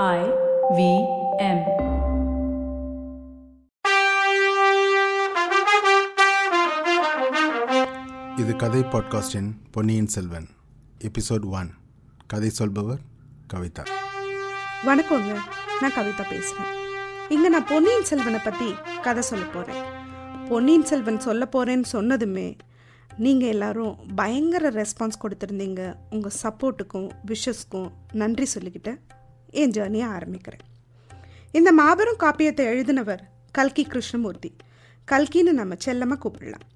I V M. இது கதை பாட்காஸ்டின் பொன்னியின் செல்வன் எபிசோட் ஒன் கதை சொல்பவர் கவிதா. வணக்கங்க நான் கவிதா பேசுகிறேன் இங்கே நான் பொன்னியின் செல்வனை பற்றி கதை சொல்ல போகிறேன் பொன்னியின் செல்வன் சொல்ல போகிறேன்னு சொன்னதுமே நீங்கள் எல்லாரும் பயங்கர ரெஸ்பான்ஸ் கொடுத்துருந்தீங்க. உங்கள் சப்போர்ட்டுக்கும் விஷஸ்க்கும் நன்றி சொல்லிக்கிட்டு என் ஜேர்னியை ஆரம்பிக்கிறேன். இந்த மாபெரும் காப்பியத்தை எழுதினவர் கல்கி கிருஷ்ணமூர்த்தி. கல்கின்னு நம்ம செல்லமாக கூப்பிடலாம்.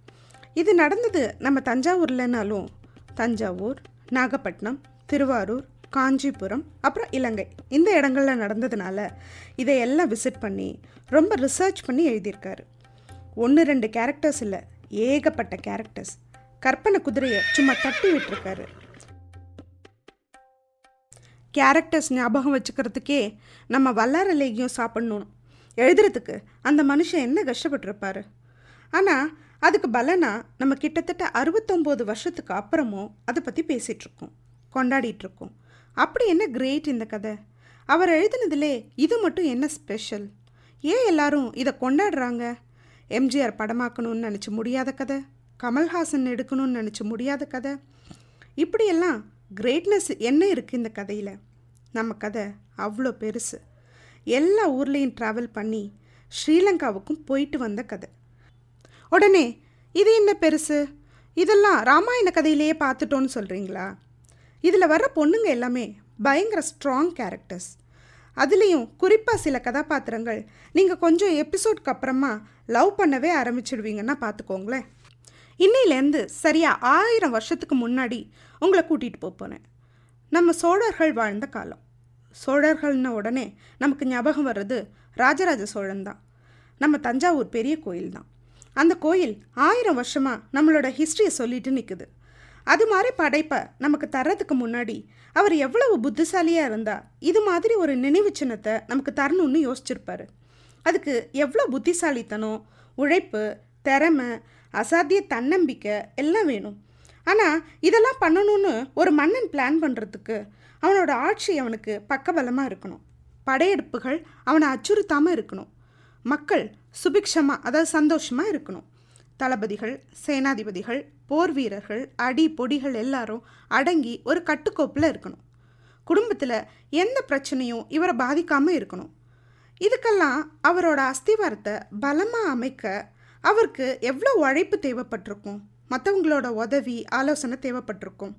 இது நடந்தது நம்ம தஞ்சாவூர்லனாலும் தஞ்சாவூர் நாகப்பட்டினம் திருவாரூர் காஞ்சிபுரம் அப்புறம் இலங்கை. இந்த இடங்களில் நடந்ததுனால இதையெல்லாம் விசிட் பண்ணி ரொம்ப ரிசர்ச் பண்ணி எழுதியிருக்காரு. ஒன்று ரெண்டு கேரக்டர்ஸ் இல்லை ஏகப்பட்ட கேரக்டர்ஸ் கற்பனை குதிரையை சும்மா தட்டி விட்டுருக்காரு. கேரக்டர்ஸ் ஞாபகம் வச்சுக்கிறதுக்கே நம்ம வல்லார லேகியம் சாப்பிட்ணும் எழுதுறதுக்கு அந்த மனுஷன் என்ன கஷ்டப்பட்டிருப்பாரு? ஆனால் அதுக்கு பலனா நம்ம கிட்டத்தட்ட அறுபத்தொம்போது வருஷத்துக்கு அப்புறமும் அதை பற்றி பேசிகிட்ருக்கோம் கொண்டாடிட்டுருக்கோம் அப்படி என்ன கிரேட் இந்த கதை? அவர் எழுதினதிலே இது மட்டும் என்ன ஸ்பெஷல் ஏன் எல்லாரும் இதை கொண்டாடுறாங்க? எம்ஜிஆர் படமாக்கணும்னு நினச்சி முடியாத கதை கமல்ஹாசன் எடுக்கணும்னு நினச்சி முடியாத கதை. இப்படியெல்லாம் கிரேட்னஸ் என்ன இருக்குது இந்த கதையில்? நம்ம கதை அவ்வளோ பெருசு. எல்லா ஊர்லேயும் ட்ராவல் பண்ணி ஸ்ரீலங்காவுக்கும் போயிட்டு வந்த கதை. உடனே இது என்ன பெருசு? இதெல்லாம் ராமாயண கதையிலேயே பார்த்துட்டோன்னு சொல்கிறீங்களா இதில் வர்ற பொண்ணுங்க எல்லாமே பயங்கர ஸ்ட்ராங் கேரக்டர்ஸ் அதுலேயும் குறிப்பாக சில கதாபாத்திரங்கள் நீங்கள் கொஞ்சம் எபிசோட்க்கு அப்புறமா லவ் பண்ணவே ஆரம்பிச்சிடுவீங்கன்னா பார்த்துக்கோங்களேன். இன்னையிலேருந்து சரியாக ஆயிரம் வருஷத்துக்கு முன்னாடி உங்களை கூட்டிகிட்டு போக போனேன் நம்ம சோழர்கள் வாழ்ந்த காலம். சோழர்கள்ன உடனே நமக்கு ஞாபகம் வர்றது ராஜராஜ சோழன் தான். நம்ம தஞ்சாவூர் பெரிய கோயில் தான். அந்த கோயில் ஆயிரம் வருஷமாக நம்மளோட ஹிஸ்ட்ரியை சொல்லிட்டு நிற்குது அது மாதிரி படைப்பை நமக்கு தர்றதுக்கு முன்னாடி அவர் எவ்வளவு புத்திசாலியாக இருந்தால் இது மாதிரி ஒரு நினைவு சின்னத்தை நமக்கு தரணும்னு யோசிச்சிருப்பார். அதுக்கு எவ்வளோ புத்திசாலித்தனம் உழைப்பு திறமை அசாத்திய தன்னம்பிக்கை எல்லாம் வேணும். ஆனால் இதெல்லாம் பண்ணணும்னு ஒரு மன்னன் பிளான் பண்ணுறதுக்கு அவனோட ஆட்சி அவனுக்கு பக்கபலமாக இருக்கணும். படையெடுப்புகள் அவனை அச்சுறுத்தாமல் இருக்கணும். மக்கள் சுபிக்ஷமாக அதாவது சந்தோஷமாக இருக்கணும். தளபதிகள் சேனாதிபதிகள் போர் வீரர்கள் அடி பொடிகள் எல்லாரும் அடங்கி ஒரு கட்டுக்கோப்பில் இருக்கணும். குடும்பத்தில் எந்த பிரச்சனையும் இவரை பாதிக்காமல் இருக்கணும். இதுக்கெல்லாம் அவரோட அஸ்திவாரத்தை பலமாக அமைக்க அவருக்கு எவ்வளோ உழைப்பு தேவைப்பட்டிருக்கும்? மற்றவங்களோட உதவி ஆலோசனை தேவைப்பட்டிருக்கும்.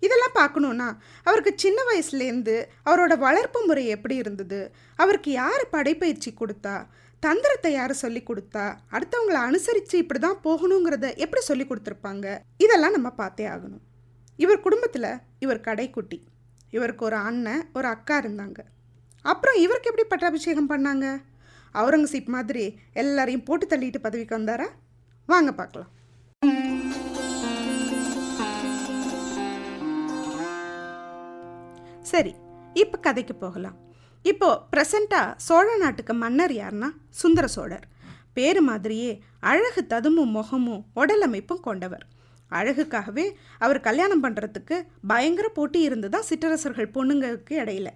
இதெல்லாம் பார்க்கணுன்னா அவருக்கு சின்ன வயசுலேருந்து அவரோட வளர்ப்பு முறை எப்படி இருந்தது? அவருக்கு யார் படைப்பயிற்சி கொடுத்தா? தந்திரத்தை யார் சொல்லி கொடுத்தா? அடுத்தவங்களை அனுசரித்து இப்படி தான் போகணுங்கிறத எப்படி சொல்லி கொடுத்துருப்பாங்க? இதெல்லாம் நம்ம பார்த்தே ஆகணும். இவர் குடும்பத்தில் இவர் கடைக்குட்டி. இவருக்கு ஒரு அண்ணன் ஒரு அக்கா இருந்தாங்க. அப்புறம் இவருக்கு எப்படி பட்டாபிஷேகம் பண்ணாங்க? அவுரங்கசீப் மாதிரி எல்லாரையும் போட்டு தள்ளிட்டு பதவிக்கு வந்தாரா? வாங்க பார்க்கலாம். சரி இப்போ கதைக்கு போகலாம். இப்போது ப்ரெசண்ட்டாக சோழ நாட்டுக்கு மன்னர் யாருன்னா சுந்தர சோழர். பேரு மாதிரியே அழகு ததுமும் முகமும் உடலமைப்பும் கொண்டவர். அழகுக்காகவே அவர் கல்யாணம் பண்ணுறதுக்கு பயங்கர போட்டி இருந்து தான் சிற்றரசர்கள் பொண்ணுங்களுக்கு இடையில.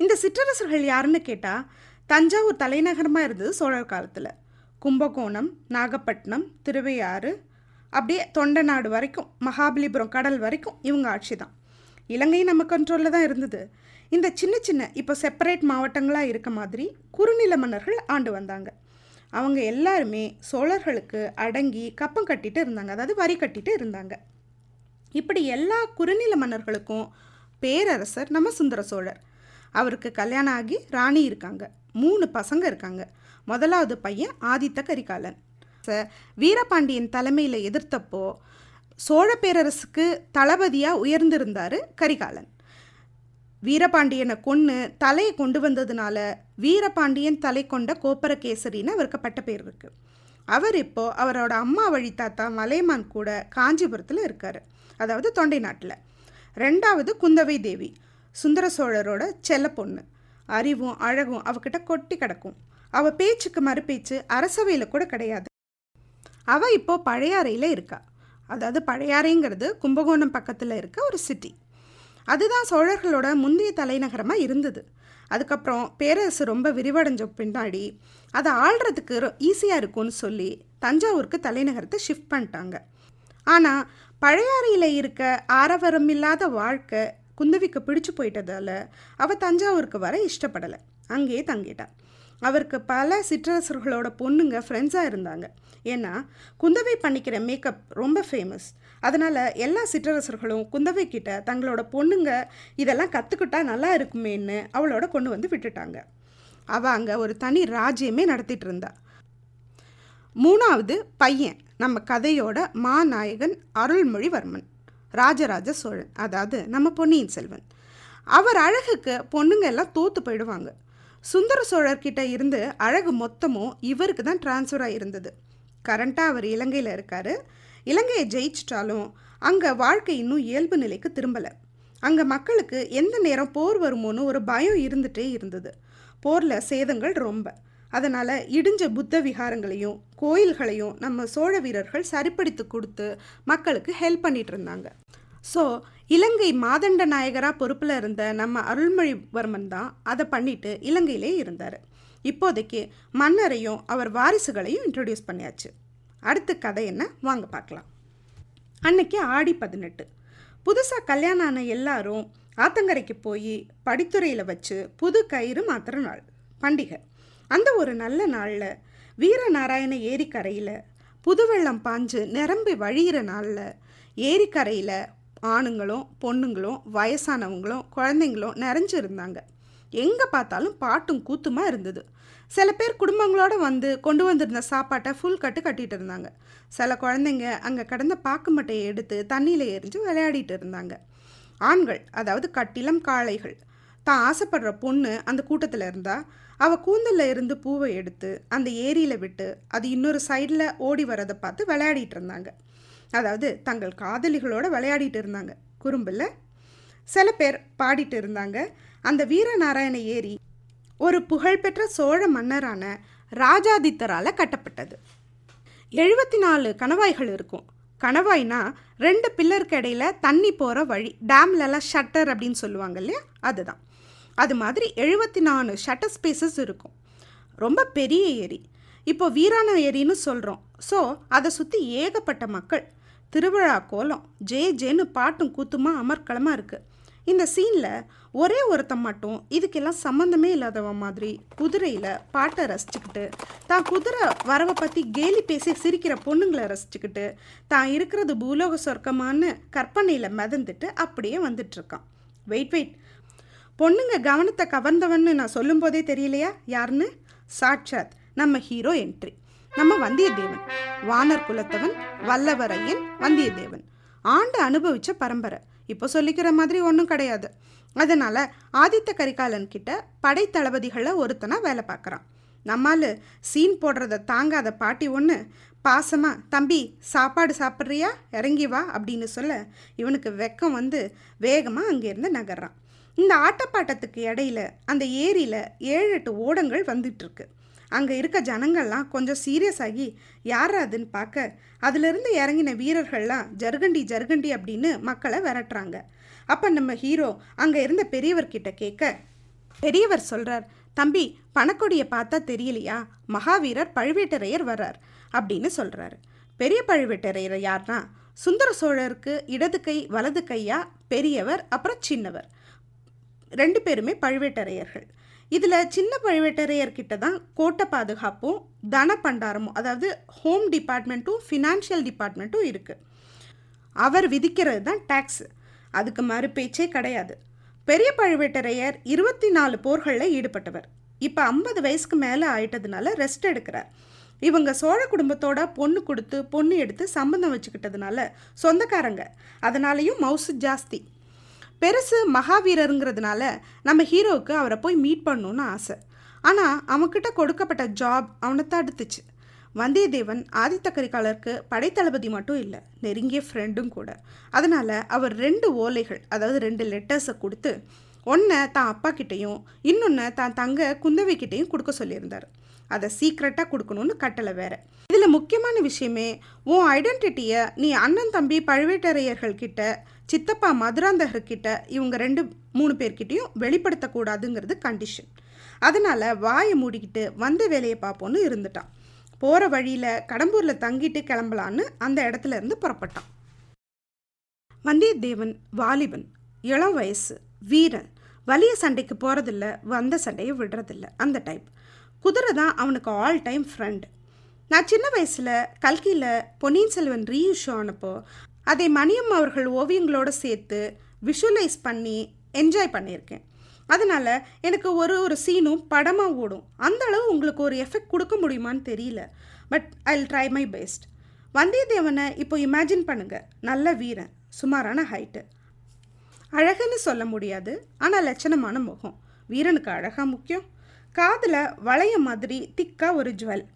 இந்த சிற்றரசர்கள் யாருன்னு கேட்டால் தஞ்சாவூர் தலைநகரமாக இருந்தது சோழர் காலத்தில். கும்பகோணம் நாகப்பட்டினம் திருவையாறு அப்படியே தொண்டை நாடு வரைக்கும் மகாபலிபுரம் கடல் வரைக்கும் இவங்க ஆட்சி தான் இலங்கையும் நம்ம கண்ட்ரோலில் தான் இருந்தது. இந்த சின்ன சின்ன இப்போ செப்பரேட் மாவட்டங்களாக இருக்க மாதிரி குறுநில மன்னர்கள் ஆண்டு வந்தாங்க. அவங்க எல்லாருமே சோழர்களுக்கு அடங்கி கப்பம் கட்டிட்டு இருந்தாங்க. அதாவது வரி கட்டிட்டு இருந்தாங்க. இப்படி எல்லா குறுநில மன்னர்களுக்கும் பேரரசர் நம்ம சுந்தர சோழர். அவருக்கு கல்யாணம் ஆகி ராணி இருக்காங்க. மூணு பசங்க இருக்காங்க. முதலாவது பையன் ஆதித்த கரிகாலன். வீரபாண்டியன் தலைமையில் எதிர்த்தப்போ சோழ பேரரசுக்கு தளபதியாக உயர்ந்திருந்தார் கரிகாலன். வீரபாண்டியனை கொன்று தலையை கொண்டு வந்ததுனால வீரபாண்டியன் தலை கொண்ட கோப்பரகேசரின்னு அவருக்கு பட்ட பேர் இருக்கு. அவர் இப்போ அவரோட அம்மா வழி தாத்தா மலைமான் கூட காஞ்சிபுரத்தில் இருக்கார். அதாவது தொண்டை நாட்டில். ரெண்டாவது குந்தவை தேவி சுந்தர சோழரோட செல்ல பொண்ணு. அறிவும் அழகும் அவகிட்ட கொட்டி கிடக்கும். அவள் பேச்சுக்கு மறுபேச்சு அரசவையில் கூட கிடையாது. அவ இப்போ பழையாறையில் இருக்கா. அதாவது பழையாறைங்கிறது கும்பகோணம் பக்கத்தில் இருக்க ஒரு சிட்டி அதுதான் சோழர்களோட முந்தைய தலைநகரமாக இருந்தது. அதுக்கப்புறம் பேரரசு ரொம்ப விரிவடைஞ்ச பின்னாடி அதை ஆள்றதுக்கு ஈஸியாக இருக்கும்னு சொல்லி தஞ்சாவூருக்கு தலைநகரத்தை ஷிஃப்ட் பண்ணிட்டாங்க. ஆனால் பழையாறையில் இருக்க ஆரவரம் இல்லாத வாழ்க்கை குந்தவிக்கு பிடிச்சு போயிட்டதால அவள் தஞ்சாவூருக்கு வர இஷ்டப்படலை. அங்கேயே தங்கிட்டாள் அவருக்கு பல சிற்றரசர்களோட பொண்ணுங்க ஃப்ரெண்ட்ஸாக இருந்தாங்க. ஏன்னா குந்தவை பண்ணிக்கிற மேக்கப் ரொம்ப ஃபேமஸ் அதனால் எல்லா சிற்றரசர்களும் குந்தவை கிட்ட தங்களோட பொண்ணுங்க இதெல்லாம் கற்றுக்கிட்டா நல்லா இருக்குமேன்னு அவளோட கொண்டு வந்து விட்டுட்டாங்க. அவள் அங்கே ஒரு தனி ராஜ்யமே நடத்திட்டு இருந்தா. மூணாவது பையன் நம்ம கதையோட மாநாயகன் அருள்மொழிவர்மன் ராஜராஜ சோழன் அதாவது நம்ம பொன்னியின் செல்வன். அவர் அழகுக்கு பொண்ணுங்க எல்லாம் தோத்து போயிடுவாங்க. சுந்தர சோழர்கிட்ட இருந்து அழகு மொத்தமும் இவருக்கு தான் டிரான்ஸ்ஃபர் ஆகிருந்தது கரண்ட்டாக அவர் இலங்கையில் இருக்கார். இலங்கையை ஜெயிச்சிட்டாலும் அங்கே வாழ்க்கை இன்னும் இயல்பு நிலைக்கு திரும்பலை. அங்கே மக்களுக்கு எந்த நேரம் போர் வருமோன்னு ஒரு பயம் இருந்துகிட்டே இருந்தது. போரில் சேதங்கள் ரொம்ப. அதனால் இடிஞ்ச புத்த விகாரங்களையும் கோயில்களையும் நம்ம சோழ வீரர்கள் சரிப்படுத்தி கொடுத்து மக்களுக்கு ஹெல்ப் பண்ணிகிட்டு இருந்தாங்க. ஸோ இலங்கை மாதண்ட நாயகராக பொறுப்பில் இருந்த நம்ம அருள்மொழிவர்மன் தான் அதை பண்ணிட்டு இலங்கையிலே இருந்தார். இப்போதைக்கு மன்னரையும் அவர் வாரிசுகளையும் இன்ட்ரடியூஸ் பண்ணியாச்சு. அடுத்த கதை என்ன? வாங்க பார்க்கலாம். அன்னைக்கு ஆடி பதினெட்டு. புதுசாக கல்யாணம் ஆன எல்லாரும் ஆத்தங்கரைக்கு போய் படித்துறையில் வச்சு புது கயிறு மாத்திர நாள் பண்டிகை. அந்த ஒரு நல்ல நாளில் வீரநாராயண ஏரிக்கரையில் புதுவெள்ளம் பாஞ்சு நிரம்பி வழியிற நாளில் ஏரிக்கரையில் ஆணுங்களும் பொண்ணுங்களும் வயசானவங்களும் குழந்தைங்களும் நிறைஞ்சிருந்தாங்க. எங்கே பார்த்தாலும் பாட்டும் கூத்துமா இருந்தது. சில பேர் குடும்பங்களோடு வந்து கொண்டு வந்திருந்த சாப்பாட்டை ஃபுல் கட்டு கட்டிகிட்டு இருந்தாங்க. சில குழந்தைங்க அங்கே கிடந்த பாக்கு மட்டையை எடுத்து தண்ணியில் எரிஞ்சு விளையாடிட்டு இருந்தாங்க. ஆண்கள் அதாவது கட்டிலம் காளைகள். தான் ஆசைப்படுற பொண்ணு அந்த கூட்டத்தில் இருந்தால் அவள் கூந்தலில் இருந்து பூவை எடுத்து அந்த ஏரியில் விட்டு அது இன்னொரு சைடில் ஓடி வரதை பார்த்து விளையாடிட்டு இருந்தாங்க. அதாவது தங்கள் காதலிகளோடு விளையாடிட்டு இருந்தாங்க. குறும்பில் சில பேர் பாடிட்டு இருந்தாங்க. அந்த வீரநாராயண ஏரி ஒரு புகழ்பெற்ற சோழ மன்னரான ராஜாதித்தரால் கட்டப்பட்டது. எழுபத்தி நாலு கணவாய்கள் இருக்கும். கணவாய்னா ரெண்டு பில்லருக்கு இடையில தண்ணி போகிற வழி டேம்லலாம் ஷட்டர் அப்படின்னு சொல்லுவாங்க இல்லையா? அதுதான். அது மாதிரி எழுபத்தி நாலு ஷட்டர் ஸ்பேசஸ் இருக்கும். ரொம்ப பெரிய ஏரி. இப்போ வீரான ஏரின்னு சொல்கிறோம் ஸோ அதை சுற்றி ஏகப்பட்ட மக்கள் திருவிழா கோலம். ஜே ஜேன்னு பாட்டும் கூத்துமா அமர்க்களமாக இருக்குது இந்த சீனில் ஒரே ஒருத்தன் மட்டும் இதுக்கெல்லாம் சம்மந்தமே இல்லாதவன் மாதிரி குதிரையில் பாட்டை ரசிச்சுக்கிட்டு தான் குதிரை வரவை பற்றி கேலி பேசி சிரிக்கிற பொண்ணுங்களை ரசிச்சுக்கிட்டு தான் இருக்கிறது பூலோக சொர்க்கமான்னு கற்பனையில் மிதந்துட்டு அப்படியே வந்துட்டுருக்கான். Wait wait. பொண்ணுங்க கவனத்தை கவர்ந்தவன்னு நான் சொல்லும்போதே தெரியலையா? யாருன்னு? சாட்சாத் நம்ம ஹீரோ என்ட்ரி. நம்ம வந்தியத்தேவன். வானர் குலத்தவன் வல்லவரையன் வந்தியத்தேவன். ஆண்டு அனுபவிச்ச பரம்பரை. இப்போ சொல்லிக்கிற மாதிரி ஒன்றும் கிடையாது. அதனால் ஆதித்த கரிகாலன் கிட்ட படை தளபதிகளை ஒருத்தனா வேலை பார்க்குறான். நம்மால் சீன் போடுறத தாங்காத பாட்டி ஒன்று பாசமாக தம்பி சாப்பாடு சாப்பிட்றியா? இறங்கி வா அப்படின்னு சொல்ல இவனுக்கு வெக்கம் வந்து வேகமாக அங்கேருந்து நகர்றான். இந்த ஆட்டப்பாட்டத்துக்கு இடையில அந்த ஏரியில் ஏழு எட்டு ஓடங்கள் வந்துட்டுருக்கு அங்கே இருக்க ஜனங்கள்லாம் கொஞ்சம் சீரியஸ் ஆகி யார் அதுன்னு பார்க்க அதிலிருந்து இறங்கின வீரர்கள்லாம் ஜர்கண்டி ஜர்கண்டி அப்படின்னு மக்களை விரட்டுறாங்க. அப்போ நம்ம ஹீரோ அங்கே இருந்த பெரியவர்கிட்ட கேட்க பெரியவர் சொல்கிறார் தம்பி பணக்கொடியை பார்த்தா தெரியலையா? மகாவீரர் பழுவேட்டரையர் வர்றார் அப்படின்னு சொல்கிறாரு பெரிய பழுவேட்டரையர் யார்னா சுந்தர சோழருக்கு இடது கை வலது கையா? பெரியவர் அப்புறம் சின்னவர். ரெண்டு பேருமே பழுவேட்டரையர்கள். இதில் சின்ன பழுவேட்டரையர்கிட்ட தான் கோட்டை பாதுகாப்பும் தன பண்டாரமும் அதாவது ஹோம் டிபார்ட்மெண்ட்டும் ஃபினான்ஷியல் டிபார்ட்மெண்ட்டும் இருக்குது அவர் விதிக்கிறது தான் டேக்ஸ் அதுக்கு மறு பேச்சே கிடையாது. பெரிய பழுவேட்டரையர் இருபத்தி நாலு போர்களில் ஈடுபட்டவர். இப்போ ஐம்பது வயசுக்கு மேலே ஆயிட்டதுனால ரெஸ்ட் எடுக்கிறார். இவங்க சோழ குடும்பத்தோட பொண்ணு கொடுத்து பொண்ணு எடுத்து சம்பந்தம் வச்சுக்கிட்டதுனால சொந்தக்காரங்க. அதனாலையும் மவுசு ஜாஸ்தி. பெருசு மகாவீரருங்கிறதுனால நம்ம ஹீரோவுக்கு அவரை போய் மீட் பண்ணணுன்னு ஆசை. ஆனால் அவன்கிட்ட கொடுக்கப்பட்ட ஜாப் அவனை தடுத்துச்சு. வந்தியத்தேவன் ஆதித்த கரிகாலருக்கு படைத்தளபதி மட்டும் இல்லை நெருங்கிய ஃப்ரெண்டும் கூட. அதனால் அவர் ரெண்டு ஓலைகள் அதாவது ரெண்டு லெட்டர்ஸை கொடுத்து ஒன்றை தான் அப்பா கிட்டேயும் இன்னொன்று தான் தங்க குந்தவை கிட்டேயும் கொடுக்க சொல்லியிருந்தார். அதை சீக்ரெட்டாக கொடுக்கணும்னு கட்டளை வேற. இதில் முக்கியமான விஷயமே உன் ஐடென்டிட்டியை நீ அண்ணன் தம்பி பழுவேட்டரையர்கள்கிட்ட சித்தப்பா மதுராந்தகர்கிட்ட இவங்க ரெண்டு மூணு பேர்கிட்டையும் வெளிப்படுத்தக்கூடாதுங்கிறது கண்டிஷன் அதனால் வாயை மூடிக்கிட்டு வந்த வேலையை பார்ப்போன்னு இருந்துட்டான். போகிற வழியில் கடம்பூரில் தங்கிட்டு கிளம்பலான்னு அந்த இடத்துல இருந்து புறப்பட்டான். வந்தியத்தேவன் வாலிபன் இளம் வயசு வீரன் வலிய சண்டைக்கு போகிறதில்ல வந்த சண்டையை விடுறதில்ல அந்த டைப் குதிரை தான் அவனுக்கு ஆல் டைம் ஃப்ரெண்ட் நான் சின்ன வயசில் கல்கியில் பொன்னியின் செல்வன் ரீஇஷ்யூ ஆனப்போ அதை மணியம் அவர்கள் ஓவியங்களோடு சேர்த்து விஷுவலைஸ் பண்ணி என்ஜாய் பண்ணியிருக்கேன். அதனால் எனக்கு ஒரு ஒரு சீனும் படமாக ஓடும். அந்த அளவு உங்களுக்கு ஒரு எஃபெக்ட் கொடுக்க முடியுமான்னு தெரியல. But I try my best வந்தியத்தேவனை இப்போ இமேஜின் பண்ணுங்கள் நல்ல வீரன். சுமாரான ஹைட்டு அழகுன்னு சொல்ல முடியாது. ஆனால் லட்சணமான முகம். வீரனுக்கு அழகாக முக்கியம். காதில் வளைய மாதிரி திக்காக ஒரு ஜுவல்.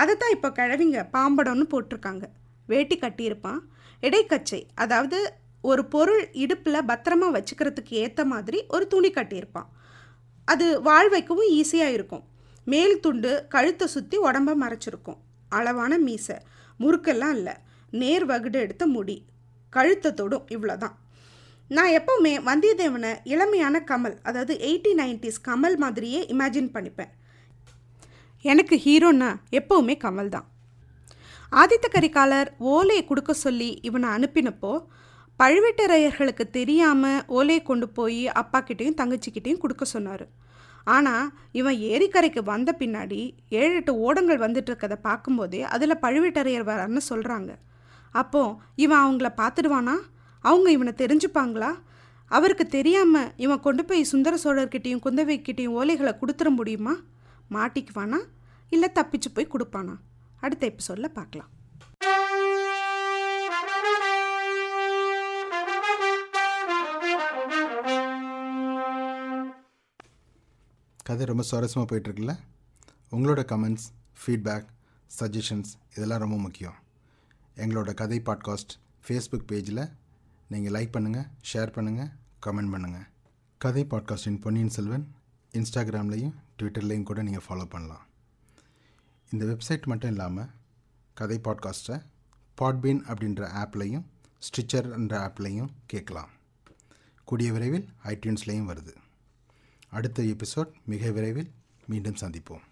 அதை தான் இப்போ கிழவிங்க பாம்படம்னு போட்டிருக்காங்க. வேட்டி கட்டியிருப்பான். இடைக்கச்சை அதாவது ஒரு பொருள் இடுப்பில் பத்திரமா வச்சுக்கிறதுக்கு ஏற்ற மாதிரி ஒரு துணி கட்டியிருப்பான். அது வாழ் வைக்கவும் ஈஸியாக இருக்கும். மேல் துண்டு கழுத்தை சுற்றி உடம்ப மறைச்சிருக்கும். அளவான மீசை முறுக்கெல்லாம் இல்லை. நேர் வகுடு எடுத்த முடி கழுத்தை தொடும் இவ்வளோதான் நான் எப்போவுமே வந்தியத்தேவனை இளமையான கமல் அதாவது எயிட்டி நைன்டிஸ் கமல் மாதிரியே இமேஜின் பண்ணிப்பேன். எனக்கு ஹீரோன்னா எப்போவுமே கமல் தான் ஆதித்த கரிகாலர் ஓலையை கொடுக்க சொல்லி இவனை அனுப்பினப்போ பழுவேட்டரையர்களுக்கு தெரியாமல் ஓலையை கொண்டு போய் அப்பாக்கிட்டேயும் தங்கச்சிக்கிட்டேயும் கொடுக்க சொன்னார். ஆனால் இவன் ஏரிக்கரைக்கு வந்த பின்னாடி ஏழு எட்டு ஓடங்கள் வந்துட்டு இருக்கதை பார்க்கும்போதே அதில் பழுவேட்டரையர் வரான்னு சொல்கிறாங்க அப்போ இவன் அவங்கள பார்த்துடுவானா? அவங்க இவனை தெரிஞ்சுப்பாங்களா? அவருக்கு தெரியாமல் இவன் கொண்டு போய் சுந்தர சோழர்கிட்டையும் குந்தவைக்கிட்டையும் ஓலைகளை கொடுத்துட முடியுமா? மாட்டிக்குவானா? இல்லை தப்பிச்சு போய் கொடுப்பானா? அடுத்த எபிசோடில் பார்க்கலாம். கதை ரொம்ப சுவாரஸ்யமாக போயிட்டுருக்குல்ல? உங்களோட கமெண்ட்ஸ் ஃபீட்பேக் சஜஷன்ஸ் இதெல்லாம் ரொம்ப முக்கியம். எங்களோட கதை பாட்காஸ்ட் ஃபேஸ்புக் பேஜில் நீங்கள் லைக் பண்ணுங்கள் ஷேர் பண்ணுங்கள் கமெண்ட் பண்ணுங்கள் கதை பாட்காஸ்டின் பொன்னியின் செல்வன் இன்ஸ்டாகிராம்லேயும் ட்விட்டர்லேயும் கூட நீங்கள் ஃபாலோ பண்ணலாம். இந்த வெப்சைட் மட்டும் இல்லாமல் கதை பாட்காஸ்ட்டை பாட்பீன் அப்படின்ற ஆப்லையும் ஸ்டிச்சர்ன்ற ஆப்லையும் கேட்கலாம். கூடிய விரைவில் ஐடியூன்ஸ்லேயும் வருது. அடுத்த எபிசோட் மிக விரைவில் மீண்டும் சந்திப்போம்.